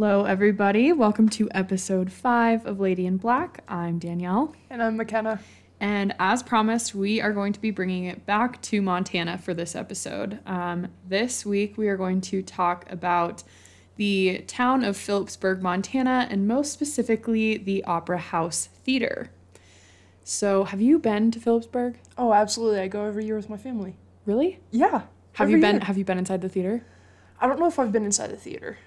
Hello, everybody. Welcome to episode five of Lady in Black. I'm Danielle. And I'm McKenna. And as promised, we are going to be bringing it back to Montana for this episode. Um, this week, we are going to talk about the town of Philipsburg, Montana, and most specifically, the Opera House Theater. So, have you been to Philipsburg? Oh, absolutely. I go every year with my family. Really? Yeah. Have you been? year. Have you been inside the theater? I don't know if I've been inside the theater.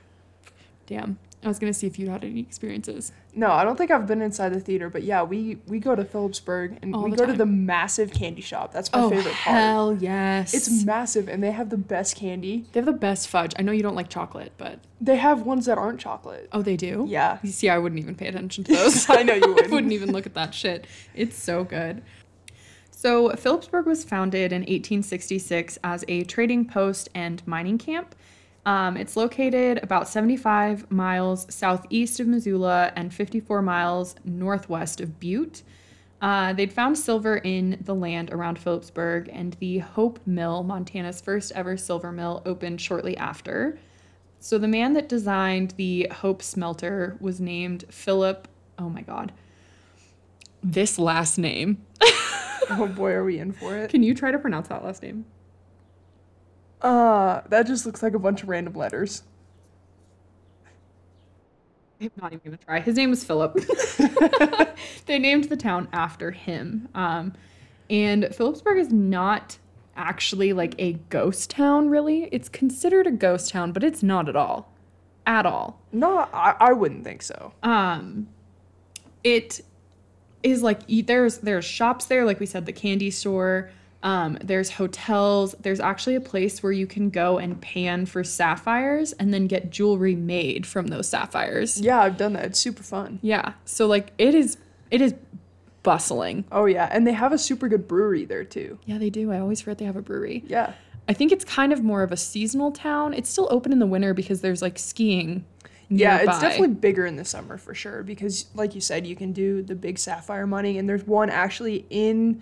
Damn. I was gonna see if you had any experiences. No, I don't think I've been inside the theater, but yeah, we we go to Philipsburg and All we go to the massive candy shop. That's my oh favorite part. hell yes! It's massive and they have the best candy. they have the best fudge. I know you don't like chocolate, but They have ones that aren't chocolate. oh, they do. Yeah. You see, I wouldn't even pay attention to those. I know you wouldn't. wouldn't even look at that shit. It's so good. So, Philipsburg was founded in 1866 as a trading post and mining camp. Um, it's located about 75 miles southeast of Missoula and 54 miles northwest of Butte. Uh, they'd found silver in the land around Philipsburg, and the Hope Mill, Montana's first ever silver mill, opened shortly after. So the man that designed the Hope smelter was named Philip. Oh my God. This last name. Oh boy, are we in for it? Can you try to pronounce that last name? Uh, that just looks like a bunch of random letters. I'm not even gonna try. His name was Philip. they named the town after him. Um, and Philipsburg is not actually like a ghost town, really. It's considered a ghost town, but it's not at all. At all. No, I, I wouldn't think so. um it is like there's there's shops there like we said the candy store um there's hotels there's actually a place where you can go and pan for sapphires and then get jewelry made from those sapphires. Yeah, I've done that. It's super fun. yeah. So like it is it is bustling. Oh yeah, and they have a super good brewery there too. yeah they do. I always forget they have a brewery. Yeah. i think it's kind of more of a seasonal town. It's still open in the winter because there's like skiing Yeah, it's definitely bigger in the summer for sure because, like you said, you can do the big sapphire mining, and there's one actually in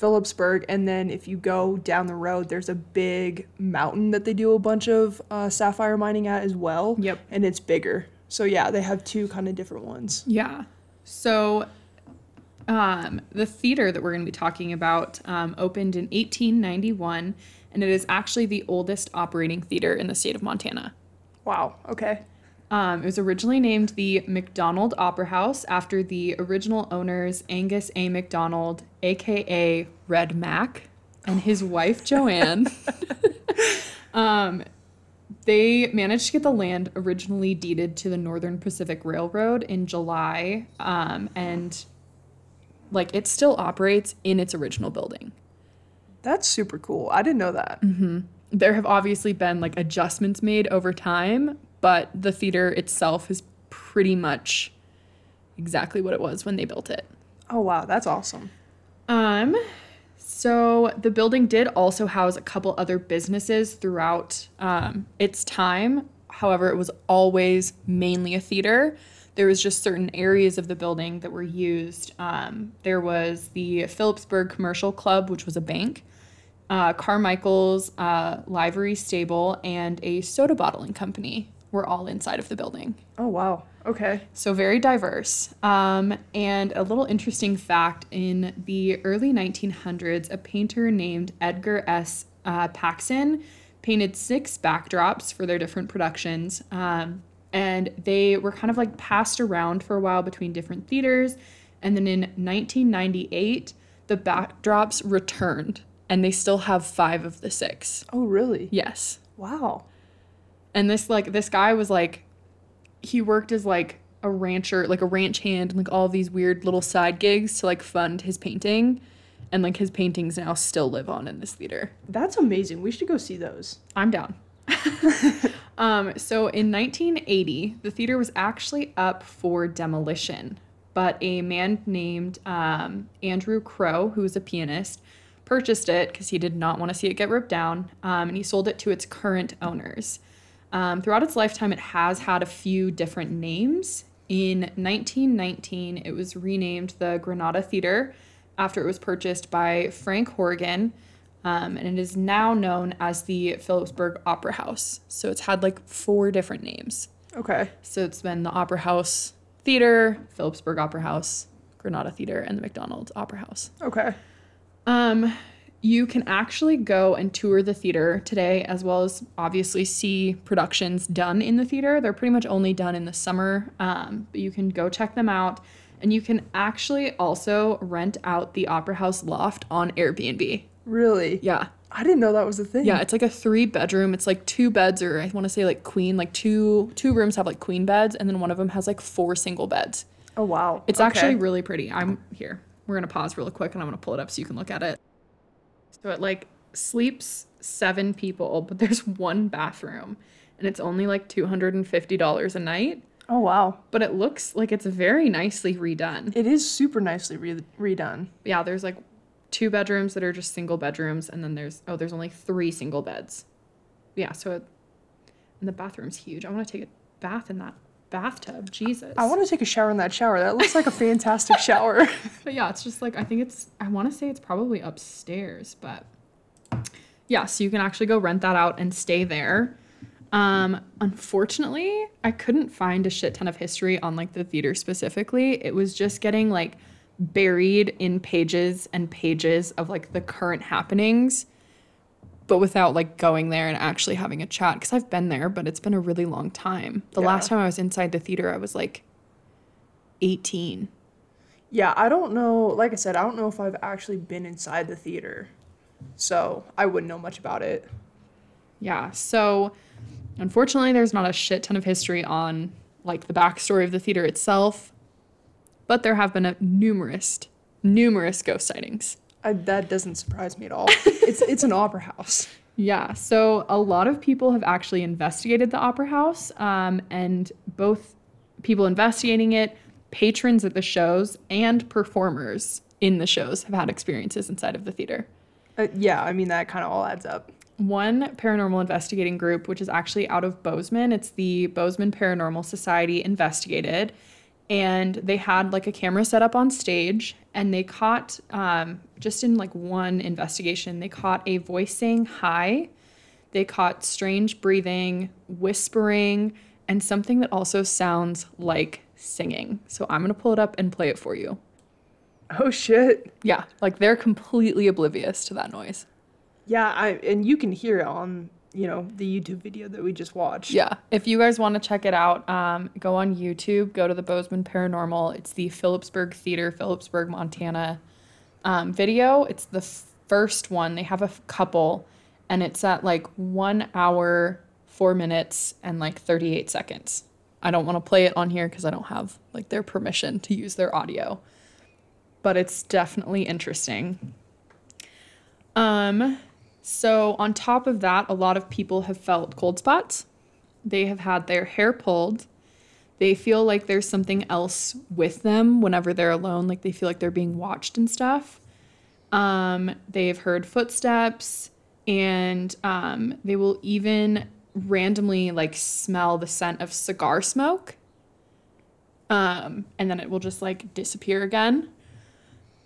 Philipsburg, and then if you go down the road, there's a big mountain that they do a bunch of uh, sapphire mining at as well. Yep. and it's bigger. So yeah, they have two kind of different ones. Yeah. So um, the theater that we're going to be talking about um, opened in 1891, and it is actually the oldest operating theater in the state of Montana. Wow. Okay. Um, it was originally named the McDonald Opera House after the original owners Angus A. McDonald, aka Red Mac, and his wife Joanne. um, they managed to get the land originally deeded to the Northern Pacific Railroad in July, um, and like it still operates in its original building. That's super cool. I didn't know that. There have obviously been like adjustments made over time, but the theater itself is pretty much exactly what it was when they built it. Oh wow, that's awesome. Um, so the building did also house a couple other businesses throughout um, its time. However, it was always mainly a theater. There was just certain areas of the building that were used. Um, there was the Philipsburg Commercial Club, which was a bank, uh, Carmichael's uh, livery stable, and a soda bottling company were all inside of the building. Oh wow. Okay. So very diverse. Um, and a little interesting fact: in the early 1900s, a painter named Edgar S. Uh, Paxson painted six backdrops for their different productions, um, and they were kind of like passed around for a while between different theaters. And then in 1998, the backdrops returned, and they still have five of the six. Oh really? Yes Wow. And this like this guy was like he worked as like a rancher like a ranch hand and like all these weird little side gigs to like fund his painting and like his paintings now still live on in this theater That's amazing. We should go see those. i'm down um, so in 1980 the theater was actually up for demolition but a man named um, andrew crow who was a pianist purchased it because he did not want to see it get ripped down um, and he sold it to its current owners um, throughout its lifetime, it has had a few different names. In 1919, it was renamed the Granada Theater after it was purchased by Frank Horgan, um, and it is now known as the Philipsburg Opera House. So it's had like four different names. Okay. So it's been the Opera House Theater, Philipsburg Opera House, Granada Theater, and the McDonald's Opera House. Okay. Um, you can actually go and tour the theater today, as well as obviously see productions done in the theater. They're pretty much only done in the summer, um, but you can go check them out. And you can actually also rent out the Opera House loft on Airbnb. Really? Yeah. I didn't know that was a thing. Yeah, it's like a three bedroom. It's like two beds, or I want to say like queen, like two two rooms have like queen beds, and then one of them has like four single beds. Oh wow. It's Okay. actually really pretty. I'm here. We're gonna pause really quick, and I'm gonna pull it up so you can look at it. So it like sleeps seven people, but there's one bathroom, and it's only like two hundred and fifty dollars a night. Oh wow. But it looks like it's very nicely redone. It is super nicely re- redone. Yeah, there's like two bedrooms that are just single bedrooms, and then there's oh, there's only three single beds. Yeah, so it, and the bathroom's huge. I want to take a bath in that bathtub. Jesus. I want to take a shower in that shower. That looks like a fantastic shower. But yeah, it's just like I think it's I want to say it's probably upstairs, but yeah, so you can actually go rent that out and stay there. Um unfortunately, I couldn't find a shit ton of history on like the theater specifically. It was just getting like buried in pages and pages of like the current happenings but without like going there and actually having a chat because I've been there, but it's been a really long time. The last time I was inside the theater, I was like 18. yeah, I don't know. Like I said, I don't know if I've actually been inside the theater, so I wouldn't know much about it. Yeah. So unfortunately, there's not a shit ton of history on like the backstory of the theater itself, but there have been a numerous, numerous ghost sightings. I, that doesn't surprise me at all. it's it's an opera house. Yeah. So a lot of people have actually investigated the Opera House, um, and both people investigating it, patrons at the shows, and performers in the shows have had experiences inside of the theater. Uh, yeah, I mean that kind of all adds up. one paranormal investigating group, which is actually out of Bozeman. It's the Bozeman Paranormal Society Investigated. And they had like a camera set up on stage, and they caught, um, just in like one investigation, they caught a voice saying hi. They caught strange breathing, whispering, and something that also sounds like singing. So I'm going to pull it up and play it for you. Oh shit. Yeah, like they're completely oblivious to that noise. Yeah, I and you can hear it on you know the YouTube video that we just watched. Yeah. If you guys want to check it out, um, go on YouTube, go to the Bozeman Paranormal. It's the Philipsburg Theater, Philipsburg, Montana um, video. It's the first one. They have a couple, and it's at like one hour, four minutes, and like 38 seconds. I don't want to play it on here because I don't have like their permission to use their audio, but it's definitely interesting. Um, so, on top of that, a lot of people have felt cold spots. They have had their hair pulled. They feel like there's something else with them whenever they're alone, like they feel like they're being watched and stuff. Um, they've heard footsteps, and um, they will even randomly like smell the scent of cigar smoke. Um, and then it will just like disappear again.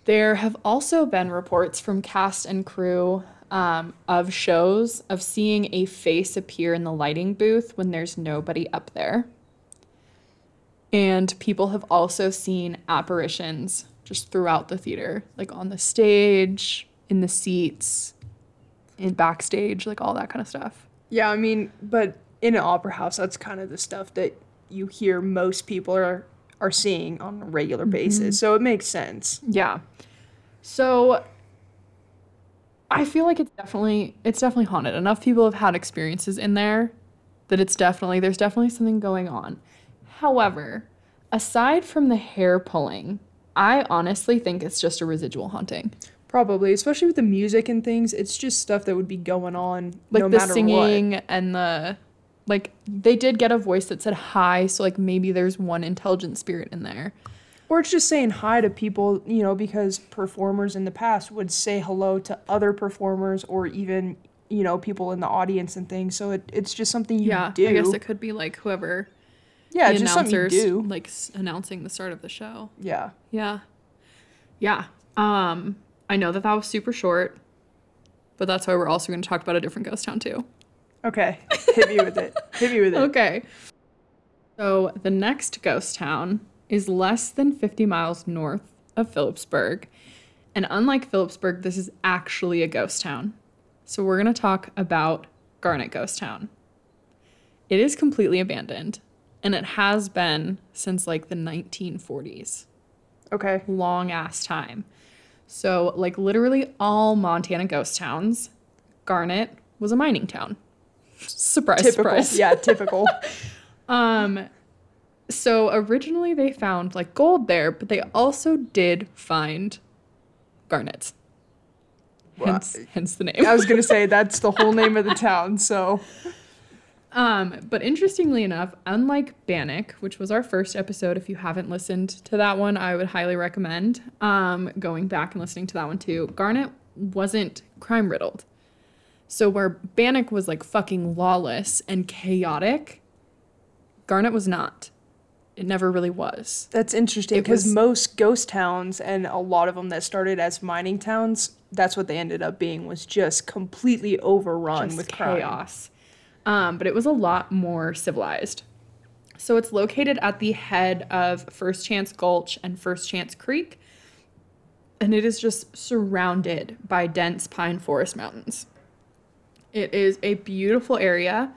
There have also been reports from cast and crew um, of shows of seeing a face appear in the lighting booth when there's nobody up there. And people have also seen apparitions just throughout the theater, like on the stage, in the seats, in backstage, like all that kind of stuff. Yeah, I mean, but in an opera house, that's kind of the stuff that you hear most people are are seeing on a regular basis. So it makes sense. Yeah. So I feel like it's definitely it's definitely haunted. Enough people have had experiences in there that it's definitely there's definitely something going on. However, aside from the hair pulling, I honestly think it's just a residual haunting. Probably, especially with the music and things, it's just stuff that would be going on Like no the matter singing and the like they did get a voice that said hi, so like maybe there's one intelligent spirit in there. Or it's just saying hi to people, you know, because performers in the past would say hello to other performers or even, you know, people in the audience and things. So it, it's just something you yeah, do. I guess it could be like whoever yeah, the just something do. like s- announcing the start of the show. Yeah. Yeah. Yeah. Um, I know that that was super short, but that's why we're also going to talk about a different ghost town too. Okay. Hit me with it. Hit me with it. Okay. So the next ghost town is less than 50 miles north of Philipsburg. And unlike Philipsburg, this is actually a ghost town. So we're going to talk about Garnet Ghost Town. It is completely abandoned, and it has been since like the 1940s. Okay. Long ass time. So, like, literally all Montana ghost towns, Garnet was a mining town. Surprise, Typical. surprise. Yeah, typical. Um, so originally they found like gold there, but they also did find garnets. Hence, hence the name. I was gonna say that's the whole name of the town. So Um, but interestingly enough, unlike Bannack, which was our first episode, if you haven't listened to that one, I would highly recommend um, going back and listening to that one too. Garnet wasn't crime riddled. So where Bannack was like fucking lawless and chaotic, Garnet was not. It never really was. that's interesting because most ghost towns and a lot of them that started as mining towns, that's what they ended up being was just completely overrun just with chaos. Um, but it was a lot more civilized. So it's located at the head of First Chance Gulch and First Chance Creek, and it is just surrounded by dense pine forest mountains. It is a beautiful area,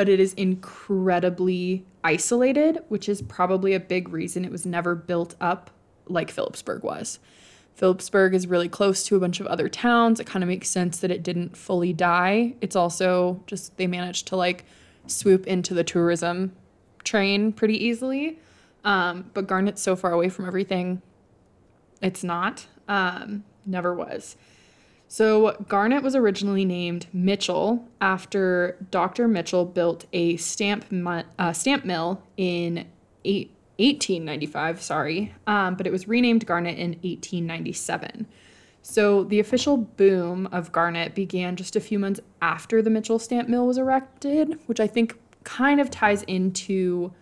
but it is incredibly isolated, which is probably a big reason it was never built up like Philipsburg was. Philipsburg is really close to a bunch of other towns. It kind of makes sense that it didn't fully die. It's also just they managed to like swoop into the tourism train pretty easily. Um, but Garnet's so far away from everything. It's not. Um, never was. So Garnet was originally named Mitchell after Dr. Mitchell built a stamp mu- uh, stamp mill in eight, 1895. Sorry, um, but it was renamed Garnet in 1897. So the official boom of Garnet began just a few months after the Mitchell stamp mill was erected, which I think kind of ties into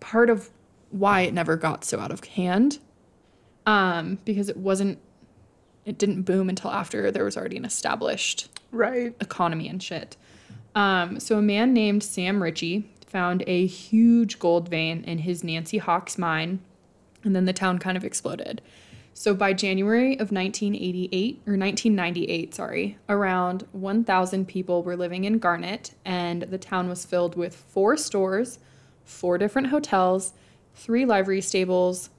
part of why it never got so out of hand um, because it wasn't it didn't boom until after there was already an established Right. economy and shit. Um, so a man named Sam Ritchie found a huge gold vein in his Nancy Hanks mine, and then the town kind of exploded. So by January of 1988 or 1998, sorry, around 1,000 people were living in Garnet, and the town was filled with four stores, four different hotels, three livery stables,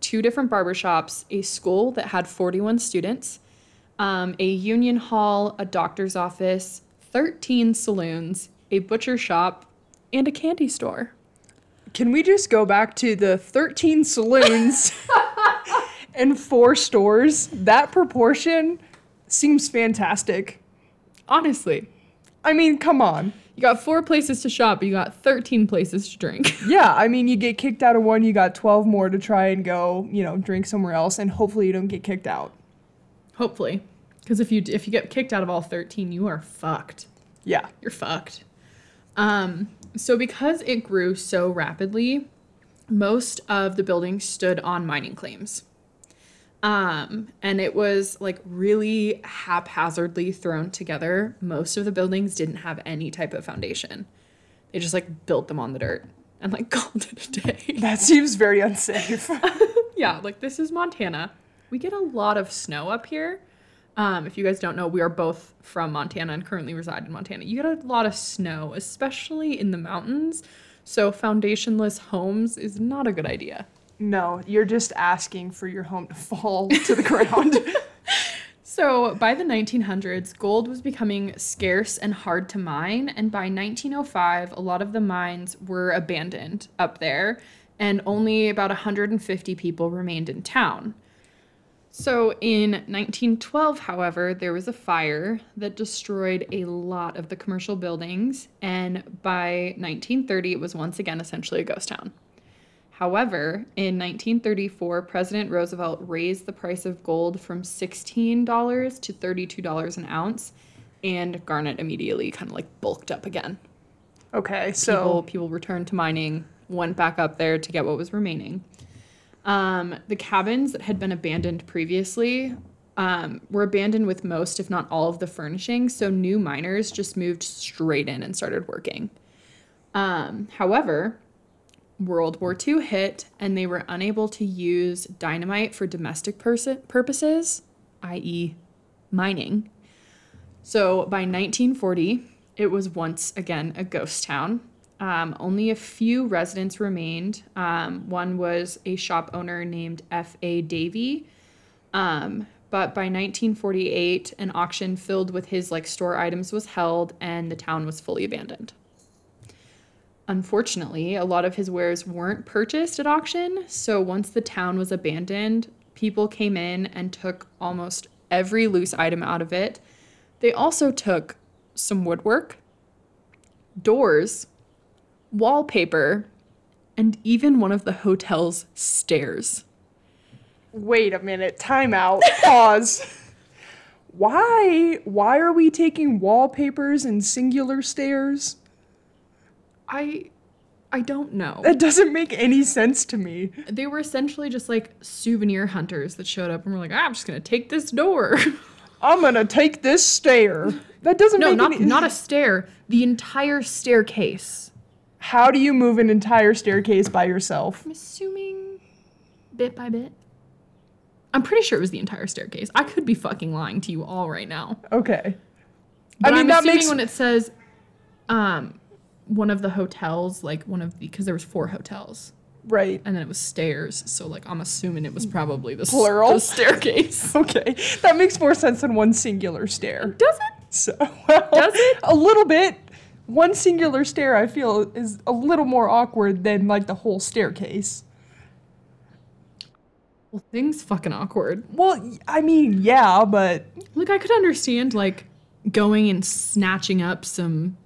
two different barbershops, a school that had 41 students, um, a union hall, a doctor's office, 13 saloons, a butcher shop, and a candy store. Can we just go back to the 13 saloons and four stores? That proportion seems fantastic. Honestly, I mean, come on. You got four places to shop, but you got 13 places to drink. Yeah, I mean, you get kicked out of one, you got 12 more to try and go, you know, drink somewhere else, and hopefully you don't get kicked out. Hopefully, because if you if you get kicked out of all 13, you are fucked. Yeah. You're fucked. Um, so because it grew so rapidly, most of the buildings stood on mining claims. Um, and it was like really haphazardly thrown together. Most of the buildings didn't have any type of foundation. They just like built them on the dirt and like called it a day. That seems very unsafe. yeah, like this is Montana. We get a lot of snow up here. Um, if you guys don't know, we are both from Montana and currently reside in Montana. You get a lot of snow, especially in the mountains. So foundationless homes is not a good idea. No, you're just asking for your home to fall to the ground. So by the 1900s, gold was becoming scarce and hard to mine, and by 1905, a lot of the mines were abandoned up there, and only about 150 people remained in town. So in 1912, however, there was a fire that destroyed a lot of the commercial buildings, and by 1930, it was once again essentially a ghost town. However, in 1934, President Roosevelt raised the price of gold from $16 to $32 an ounce, and garnet immediately kind of like bulked up again. okay, People, so people returned to mining, went back up there to get what was remaining. Um, the cabins that had been abandoned previously um, were abandoned with most, if not all, of the furnishings. So new miners just moved straight in and started working. Um, however, World War II hit and they were unable to use dynamite for domestic pers- purposes, i.e., mining. So by 1940, it was once again a ghost town. Um, only a few residents remained. Um, one was a shop owner named F.A. Davey. Um, but by 1948, an auction filled with his like store items was held and the town was fully abandoned. Unfortunately, a lot of his wares weren't purchased at auction, so once the town was abandoned, people came in and took almost every loose item out of it. They also took some woodwork, doors, wallpaper, and even one of the hotel's stairs. Wait a minute. Time out. Pause. Why? Why are we taking wallpapers and singular stairs? I I don't know. That doesn't make any sense to me. They were essentially just like souvenir hunters that showed up and were like, "I'm just going to take this door." I'm gonna take this stair. That doesn't no, make not any not not a stair, the entire staircase. How do you move an entire staircase by yourself? I'm assuming bit by bit. I'm pretty sure it was the entire staircase. I could be fucking lying to you all right now. Okay. But I mean I'm that assuming makes when it says um one of the hotels, like one of the because there was four hotels. right. And then it was stairs, so like I'm assuming it was mm. probably the, s- Plural? the staircase. Okay. That makes more sense than one singular stair. Does it? So well, Does it? a little bit. One singular stair I feel is a little more awkward than like the whole staircase. Well, things fucking awkward. Well, y- I mean, yeah, but Like I could understand like going and snatching up some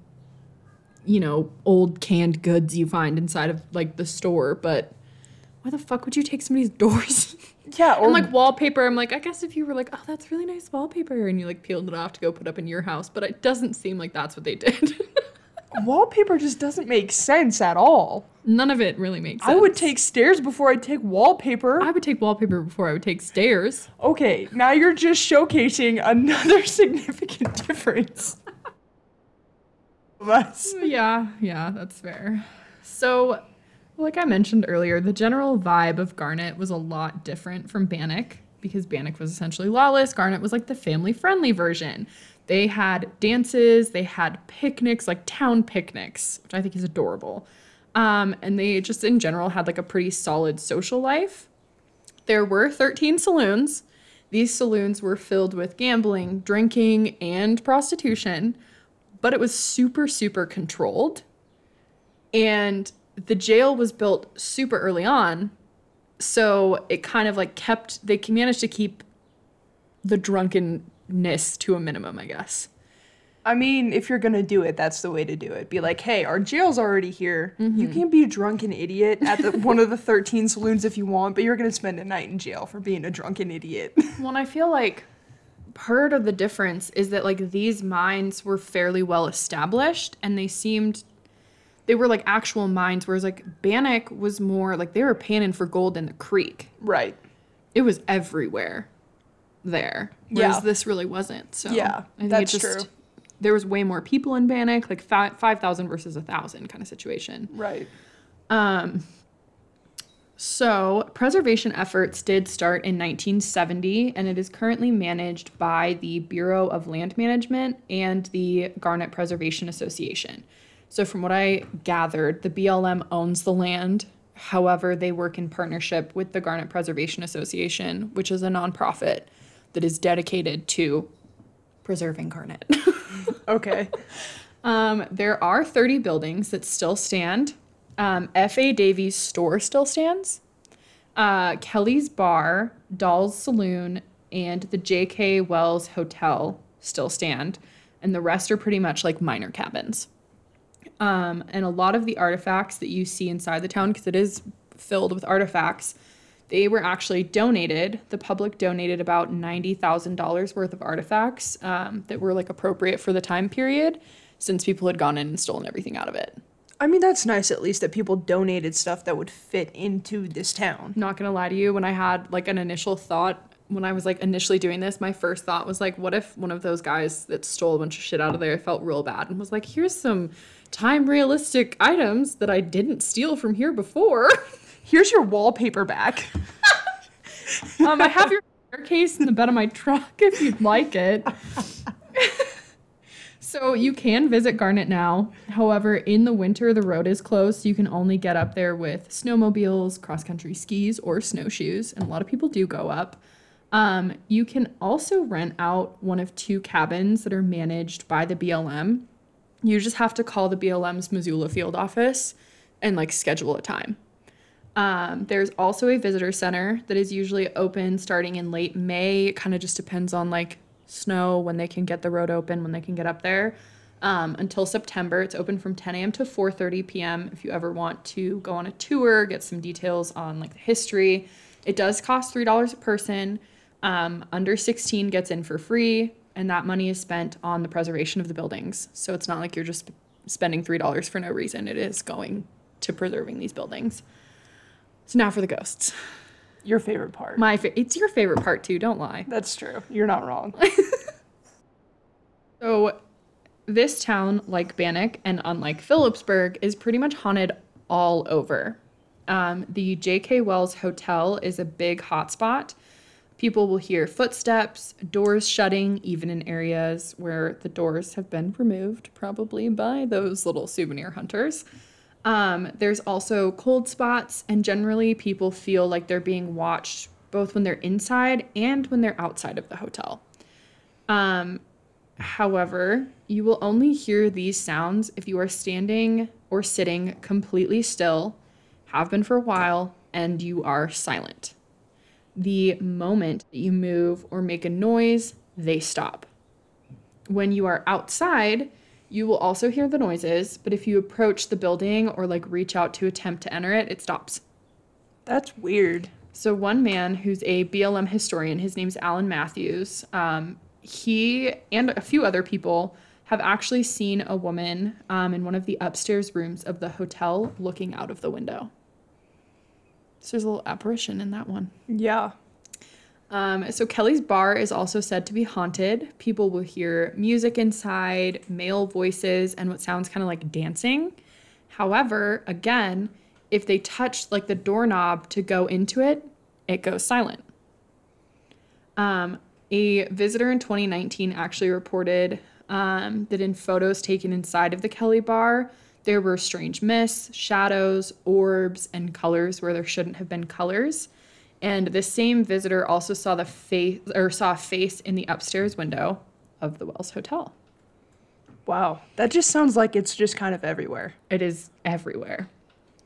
you know, old canned goods you find inside of like the store, but why the fuck would you take somebody's doors? yeah, or and like wallpaper, I'm like, I guess if you were like, oh, that's really nice wallpaper, and you like peeled it off to go put up in your house, but it doesn't seem like that's what they did. wallpaper just doesn't make sense at all. None of it really makes sense. I would take stairs before I'd take wallpaper. I would take wallpaper before I would take stairs. Okay, now you're just showcasing another significant difference. Of us. Yeah, yeah, that's fair. So, like I mentioned earlier, the general vibe of Garnet was a lot different from Bannack because Bannack was essentially lawless. Garnet was like the family friendly version. They had dances, they had picnics, like town picnics, which I think is adorable. Um, and they just in general had like a pretty solid social life. There were 13 saloons. These saloons were filled with gambling, drinking, and prostitution, but it was super, super controlled. And the jail was built super early on. So it kind of like kept, they managed to keep the drunkenness to a minimum, I guess. I mean, if you're gonna do it, that's the way to do it. Be like, hey, our jail's already here. You Mm-hmm. can be a drunken idiot at the, one of the 13 saloons if you want, but you're gonna spend a night in jail for being a drunken idiot. Well, I feel like part of the difference is that like these mines were fairly well established and they seemed they were like actual mines whereas like Bannack was more like they were panning for gold in the creek. right. It was everywhere there. Whereas Yeah. this really wasn't. So Yeah, I think that's it just true. there was way more people in Bannack, like fi- 5,000 versus a 1,000 kind of situation. Right. Um, so, preservation efforts did start in 1970, and it is currently managed by the Bureau of Land Management and the Garnet Preservation Association. So, from what I gathered, the BLM owns the land. However, they work in partnership with the Garnet Preservation Association, which is a nonprofit that is dedicated to preserving garnet. Okay. Um, there are 30 buildings that still stand. Um, F.A. Davies store still stands. Uh, Kelly's Bar, Doll's Saloon, and the J.K. Wells Hotel still stand. And the rest are pretty much like minor cabins. Um, and a lot of the artifacts that you see inside the town, because it is filled with artifacts, they were actually donated. The public donated about $90,000 worth of artifacts um, that were like appropriate for the time period since people had gone in and stolen everything out of it. I mean, that's nice at least that people donated stuff that would fit into this town. Not gonna lie to you, when I had like an initial thought when I was like initially doing this, my first thought was like, what if one of those guys that stole a bunch of shit out of there felt real bad and was like, here's some time realistic items that I didn't steal from here before. Here's your wallpaper back. um, I have your case in the bed of my truck if you'd like it. so you can visit Garnet now. However, in the winter, the road is closed, so you can only get up there with snowmobiles, cross country skis, or snowshoes, and a lot of people do go up. Um, you can also rent out one of two cabins that are managed by the BLM. You just have to call the BLM's Missoula field office and like schedule a time. Um, there's also a visitor center that is usually open starting in late May. It kind of just depends on like snow, when they can get the road open, when they can get up there. Um, until September, it's open from 10 a.m. to 4:30 p.m. If you ever want to go on a tour, get some details on like the history, it does cost three dollars a person. Um, under 16 gets in for free, and that money is spent on the preservation of the buildings. So it's not like you're just spending three dollars for no reason. It is going to preserving these buildings. So now for the ghosts. Your favorite part. My fa- it's your favorite part too. Don't lie. That's true. You're not wrong. So, this town, like Bannack and unlike Philipsburg, is pretty much haunted all over. Um, the J.K. Wells Hotel is a big hotspot. People will hear footsteps, doors shutting, even in areas where the doors have been removed, probably by those little souvenir hunters. Um, there's also cold spots, and generally, people feel like they're being watched both when they're inside and when they're outside of the hotel. Um, However, you will only hear these sounds if you are standing or sitting completely still, have been for a while, and you are silent. The moment that you move or make a noise, they stop. When you are outside, you will also hear the noises, but if you approach the building or like reach out to attempt to enter it, it stops. That's weird. So one man who's a BLM historian, his name's Alan Matthews. Um, he and a few other people have actually seen a woman um, in one of the upstairs rooms of the hotel looking out of the window. So there's a little apparition in that one. Yeah. Um, so Kelly's bar is also said to be haunted. People will hear music inside, male voices, and what sounds kind of like dancing. However, again, if they touch like the doorknob to go into it, it goes silent. Um, a visitor in 2019 actually reported um, that in photos taken inside of the Kelly bar, there were strange mists, shadows, orbs, and colors where there shouldn't have been colors. And the same visitor also saw the face or saw a face in the upstairs window of the Wells Hotel. Wow. That just sounds like it's just kind of everywhere. It is everywhere.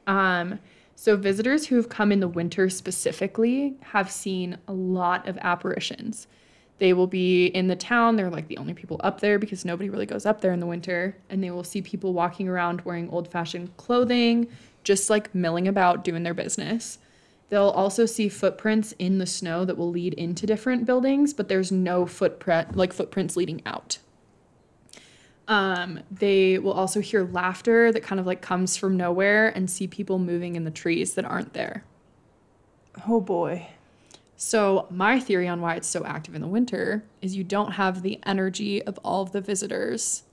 Um, so visitors who have come in the winter specifically have seen a lot of apparitions. They will be in the town. They're like the only people up there because nobody really goes up there in the winter. And they will see people walking around wearing old fashioned clothing, just like milling about doing their business. They'll also see footprints in the snow that will lead into different buildings, but there's no footprint like footprints leading out. Um, they will also hear laughter that kind of like comes from nowhere and see people moving in the trees that aren't there. Oh boy. So, my theory on why it's so active in the winter is you don't have the energy of all of the visitors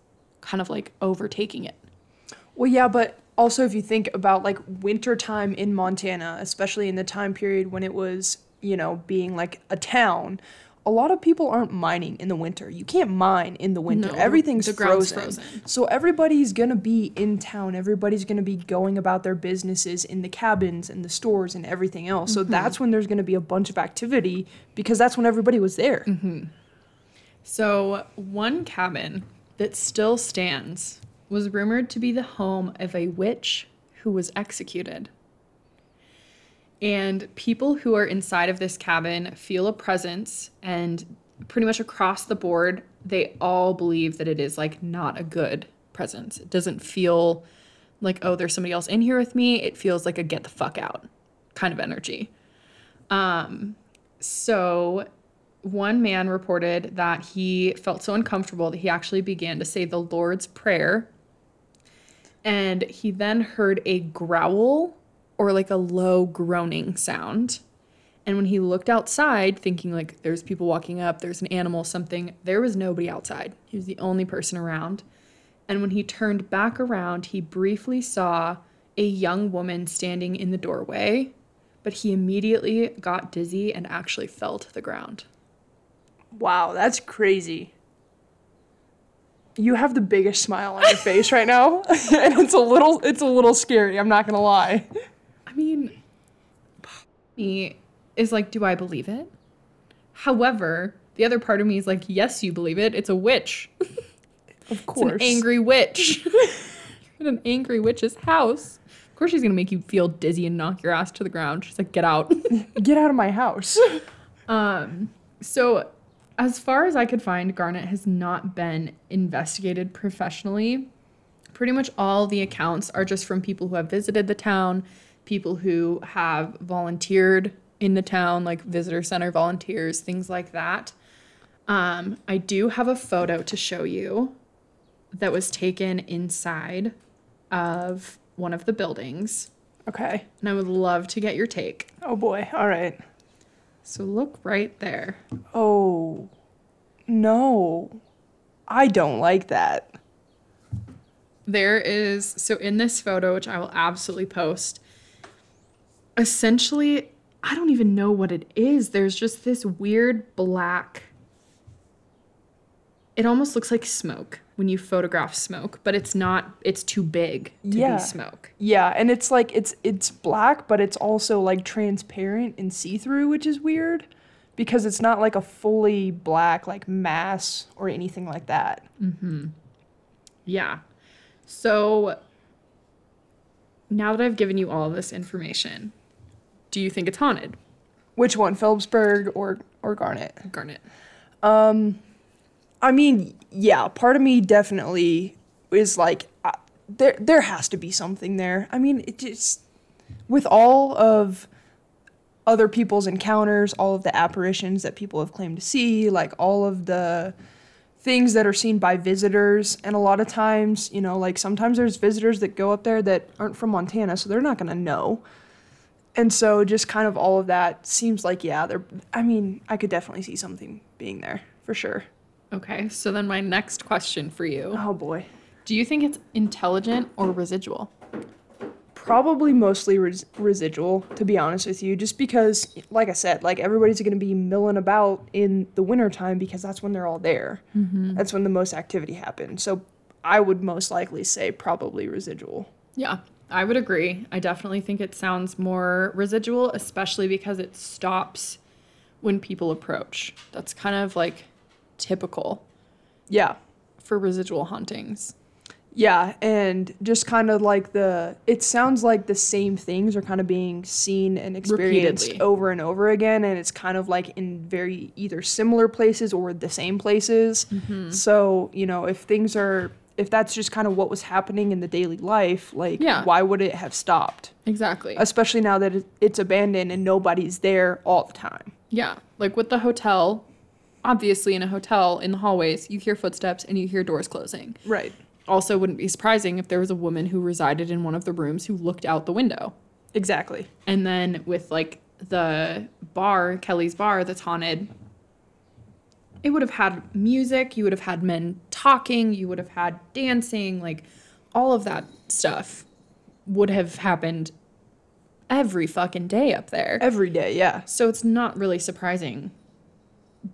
kind of like overtaking it. Well, yeah, but also if you think about like winter time in Montana, especially in the time period when it was, you know, being like a town, a lot of people aren't mining in the winter. You can't mine in the winter. No, Everything's the frozen. frozen. So everybody's going to be in town. Everybody's going to be going about their businesses in the cabins and the stores and everything else. So mm-hmm. that's when there's going to be a bunch of activity because that's when everybody was there. Mm-hmm. So, one cabin that still stands was rumored to be the home of a witch who was executed. And people who are inside of this cabin feel a presence, and pretty much across the board, they all believe that it is like not a good presence. It doesn't feel like, oh, there's somebody else in here with me. It feels like a get the fuck out kind of energy. Um, so one man reported that he felt so uncomfortable that he actually began to say the Lord's Prayer. And he then heard a growl or like a low groaning sound. And when he looked outside, thinking like there's people walking up, there's an animal, something, there was nobody outside. He was the only person around. And when he turned back around, he briefly saw a young woman standing in the doorway, but he immediately got dizzy and actually fell to the ground. Wow, that's crazy. You have the biggest smile on your face right now, and it's a little it's a little scary, I'm not to lie. I mean, me is like, do I believe it? However, the other part of me is like, yes, you believe it. It's a witch. Of It's course. an angry witch. In an angry witch's house. Of course, she's gonna make you feel dizzy and knock your ass to the ground. She's like, get out. Get out of my house. um, so, as far as I could find, Garnet has not been investigated professionally. Pretty much all the accounts are just from people who have visited the town, people who have volunteered in the town, like visitor center volunteers, things like that. Um, I do have a photo to show you that was taken inside of one of the buildings, Okay. and I would love to get your take. Oh boy. All right. So, look right there. Oh. No. I don't like that. There is, so in this photo, which I will absolutely post, essentially, I don't even know what it is. There's just this weird black. It almost looks like smoke when you photograph smoke, but it's not, it's too big to Yeah. be smoke. Yeah, and it's like it's it's black, but it's also like transparent and see-through, which is weird because it's not like a fully black like mass or anything like that. Mhm. Yeah. So now that I've given you all this information, do you think it's haunted, Which one, Philipsburg or or Garnet? Garnet? I mean, yeah, part of me definitely is like uh, there there has to be something there. I mean, it just with all of other people's encounters, all of the apparitions that people have claimed to see, like all of the things that are seen by visitors and a lot of times, you know, like sometimes there's visitors that go up there that aren't from Montana, so they're not going to know. And so just kind of all of that seems like yeah, there I mean, I could definitely see something being there for sure. Okay, so then my next question for you. Oh boy. Do you think it's intelligent or residual? Probably mostly res- residual, to be honest with you, just because, like I said, like everybody's going to be milling about in the wintertime because that's when they're all there. Mm-hmm. That's when the most activity happens. So I would most likely say probably residual. Yeah, I would agree. I definitely think it sounds more residual, especially because it stops when people approach. That's kind of like typical Yeah. for residual hauntings. Yeah, and just kind of like the it sounds like the same things are kind of being seen and experienced Repeatedly. over and over again and it's kind of like in very either similar places or the same places. Mm-hmm. So, you know, if things are if that's just kind of what was happening in the daily life, like Yeah. why would it have stopped? Exactly. Especially now that it's abandoned and nobody's there all the time. yeah, like with the hotel, obviously in a hotel in the hallways, you hear footsteps and you hear doors closing. Right. Also, wouldn't be surprising if there was a woman who resided in one of the rooms who looked out the window. Exactly. And then with like the bar, Kelly's bar that's haunted, it would have had music, you would have had men talking, you would have had dancing, like all of that stuff would have happened every fucking day up there. Every day, yeah. So it's not really surprising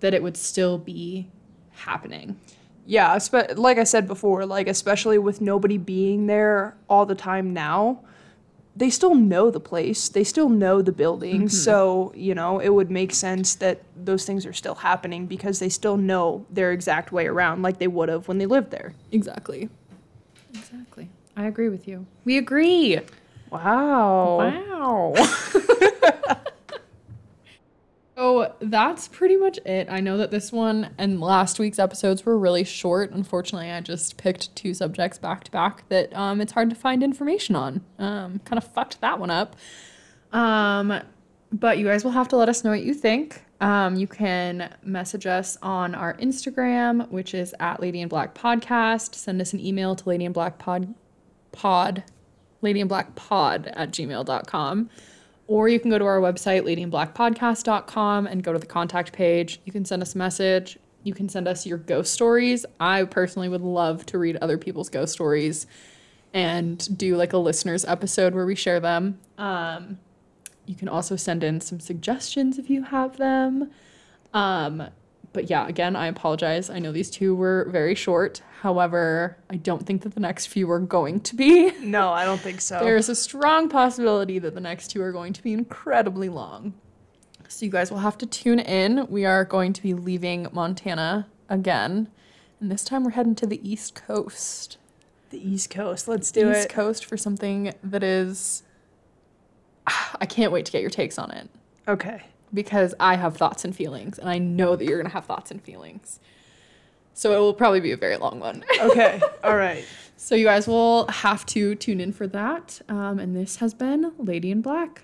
that it would still be happening. Yeah, espe- like I said before, like especially with nobody being there all the time now, they still know the place. They still know the building. Mm-hmm. So, you know, it would make sense that those things are still happening because they still know their exact way around like they would have when they lived there. Exactly. Exactly. I agree with you. We agree. Wow. Wow. that's pretty much it. I know that this one and last week's episodes were really short. Unfortunately, I just picked two subjects back to back that um, it's hard to find information on. Um, kind of fucked that one up. Um, but you guys will have to let us know what you think. Um, you can message us on our Instagram, which is at Lady in Black Podcast. Send us an email to Lady in Black Pod, pod Lady in Black Pod at gmail.com. Or you can go to our website, ladyinblackpodcast.com, and go to the contact page. You can send us a message. You can send us your ghost stories. I personally would love to read other people's ghost stories and do like a listeners episode where we share them. Um, you can also send in some suggestions if you have them. Um, but yeah, again, I apologize. I know these two were very short. However, I don't think that the next few are going to be. No, I don't think so. There's a strong possibility that the next two are going to be incredibly long. So you guys will have to tune in. We are going to be leaving Montana again. And this time we're heading to the East Coast. the East Coast. Let's do East it. East Coast for something that is. I can't wait to get your takes on it Okay. Because I have thoughts and feelings, and I know that you're gonna have thoughts and feelings. So it will probably be a very long one. Okay. All right. so you guys will have to tune in for that. Um, and this has been Lady in Black.